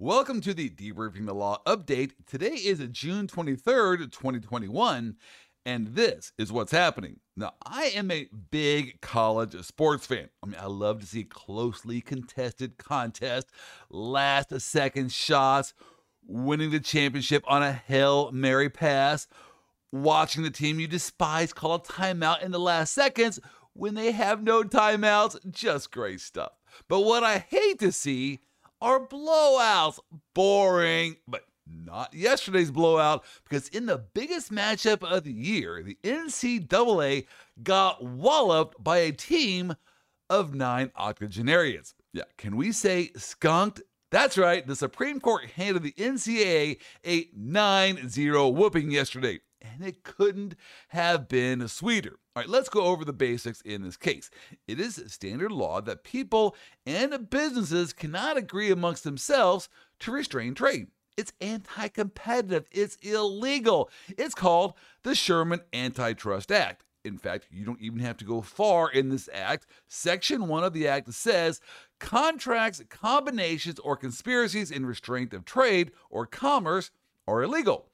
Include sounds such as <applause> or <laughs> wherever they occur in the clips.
Welcome to the Debriefing the Law update. Today is June 23rd, 2021, and this is what's happening. Now, I am a big college sports fan. I mean, I love to see closely contested contests, last second shots, winning the championship on a Hail Mary pass, watching the team you despise call a timeout in the last seconds when they have no timeouts. Just great stuff. But what I hate to see are blowouts. Boring, but not yesterday's blowout because in the biggest matchup of the year, the NCAA got walloped by a team of nine octogenarians. Yeah, can we say skunked? That's right, the Supreme Court handed the NCAA a 9 0 whooping yesterday and it couldn't have been sweeter. All right, let's go over the basics in this case. It is standard law that people and businesses cannot agree amongst themselves to restrain trade. It's anti competitive, it's illegal. It's called the Sherman Antitrust Act. In fact, you don't even have to go far in this act. Section 1 of the act says contracts, combinations, or conspiracies in restraint of trade or commerce are illegal.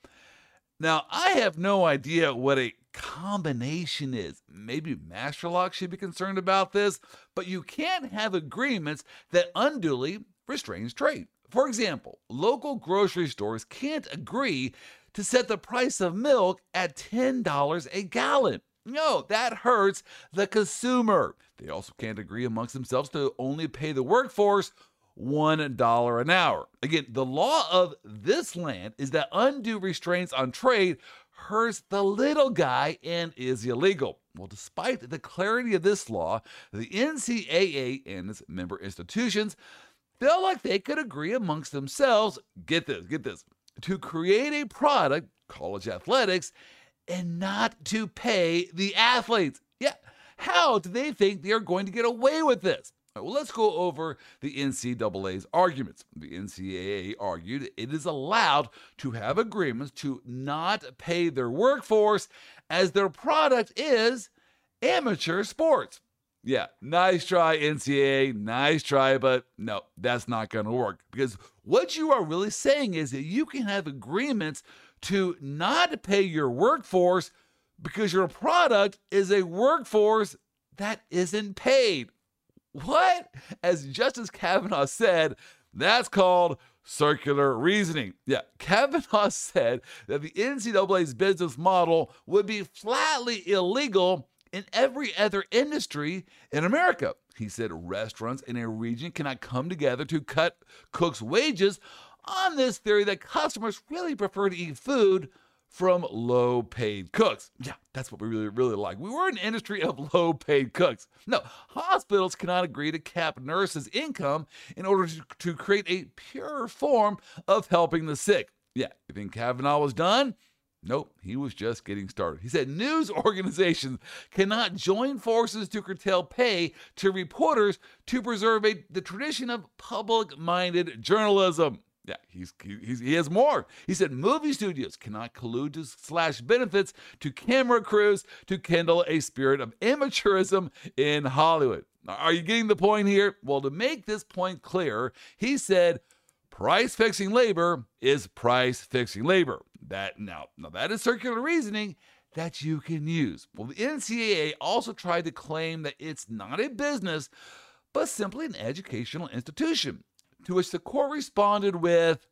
Now, I have no idea what a combination is. Maybe Masterlock should be concerned about this, but you can't have agreements that unduly restrains trade. For example, local grocery stores can't agree to set the price of milk at $10 a gallon. No, that hurts the consumer. They also can't agree amongst themselves to only pay the workforce $1 an hour. Again, the law of this land is that undue restraints on trade hurts the little guy and is illegal. Well, despite the clarity of this law, the NCAA and its member institutions felt like they could agree amongst themselves, get this, get this, to create a product, college athletics, and not to pay the athletes. Yeah, how do they think they are going to get away with this? Well, let's go over the NCAA's arguments. The NCAA argued it is allowed to have agreements to not pay their workforce as their product is amateur sports. Yeah, nice try, NCAA. Nice try, but no, that's not going to work because what you are really saying is that you can have agreements to not pay your workforce because your product is a workforce that isn't paid. What? As Justice Kavanaugh said, that's called circular reasoning. Yeah, Kavanaugh <laughs> said that the NCAA's business model would be flatly illegal in every other industry in America. He said restaurants in a region cannot come together to cut cooks' wages on this theory that customers really prefer to eat food from low paid cooks. Yeah, that's what we really, really like. We were an industry of low paid cooks. No, hospitals cannot agree to cap nurses' income in order to, to create a pure form of helping the sick. Yeah, you think Kavanaugh was done? Nope, he was just getting started. He said news <laughs> organizations cannot join forces to curtail pay to reporters to preserve a, the tradition of public minded journalism. Yeah, he's, he's, he has more. He said movie studios cannot collude to slash benefits to camera crews to kindle a spirit of amateurism in Hollywood. Are you getting the point here? Well, to make this point clear, he said price fixing labor is price fixing labor. That now, now that is circular reasoning that you can use. Well, the NCAA also tried to claim that it's not a business, but simply an educational institution. To which the court responded with,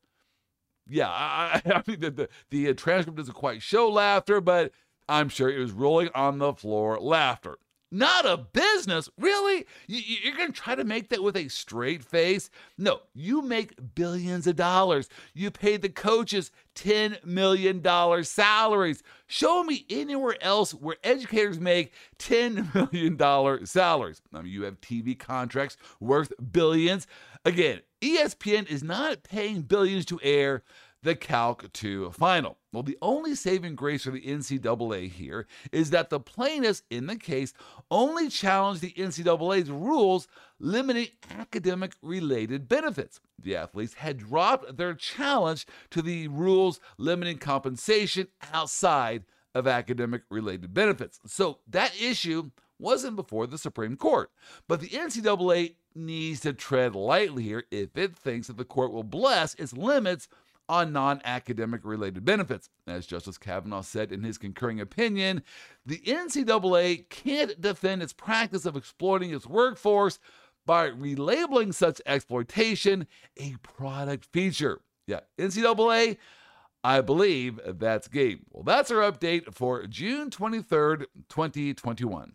yeah, I, I <laughs> mean, the, the, the uh, transcript doesn't quite show laughter, but I'm sure it was rolling on the floor laughter. Not a business, really? You're going to try to make that with a straight face? No, you make billions of dollars. You pay the coaches $10 million salaries. Show me anywhere else where educators make $10 <laughs> million salaries. I mean, you have TV contracts worth billions. Again, ESPN is not paying billions to air the Calc 2 final. Well, the only saving grace for the NCAA here is that the plaintiffs in the case only challenged the NCAA's rules limiting academic related benefits. The athletes had dropped their challenge to the rules limiting compensation outside of academic related benefits. So that issue wasn't before the Supreme Court. But the NCAA needs to tread lightly here if it thinks that the court will bless its limits on non academic related benefits. As Justice Kavanaugh said in his concurring opinion, the NCAA can't defend its practice of exploiting its workforce by relabeling such exploitation a product feature. Yeah, NCAA, I believe that's game. Well, that's our update for June 23rd, 2021.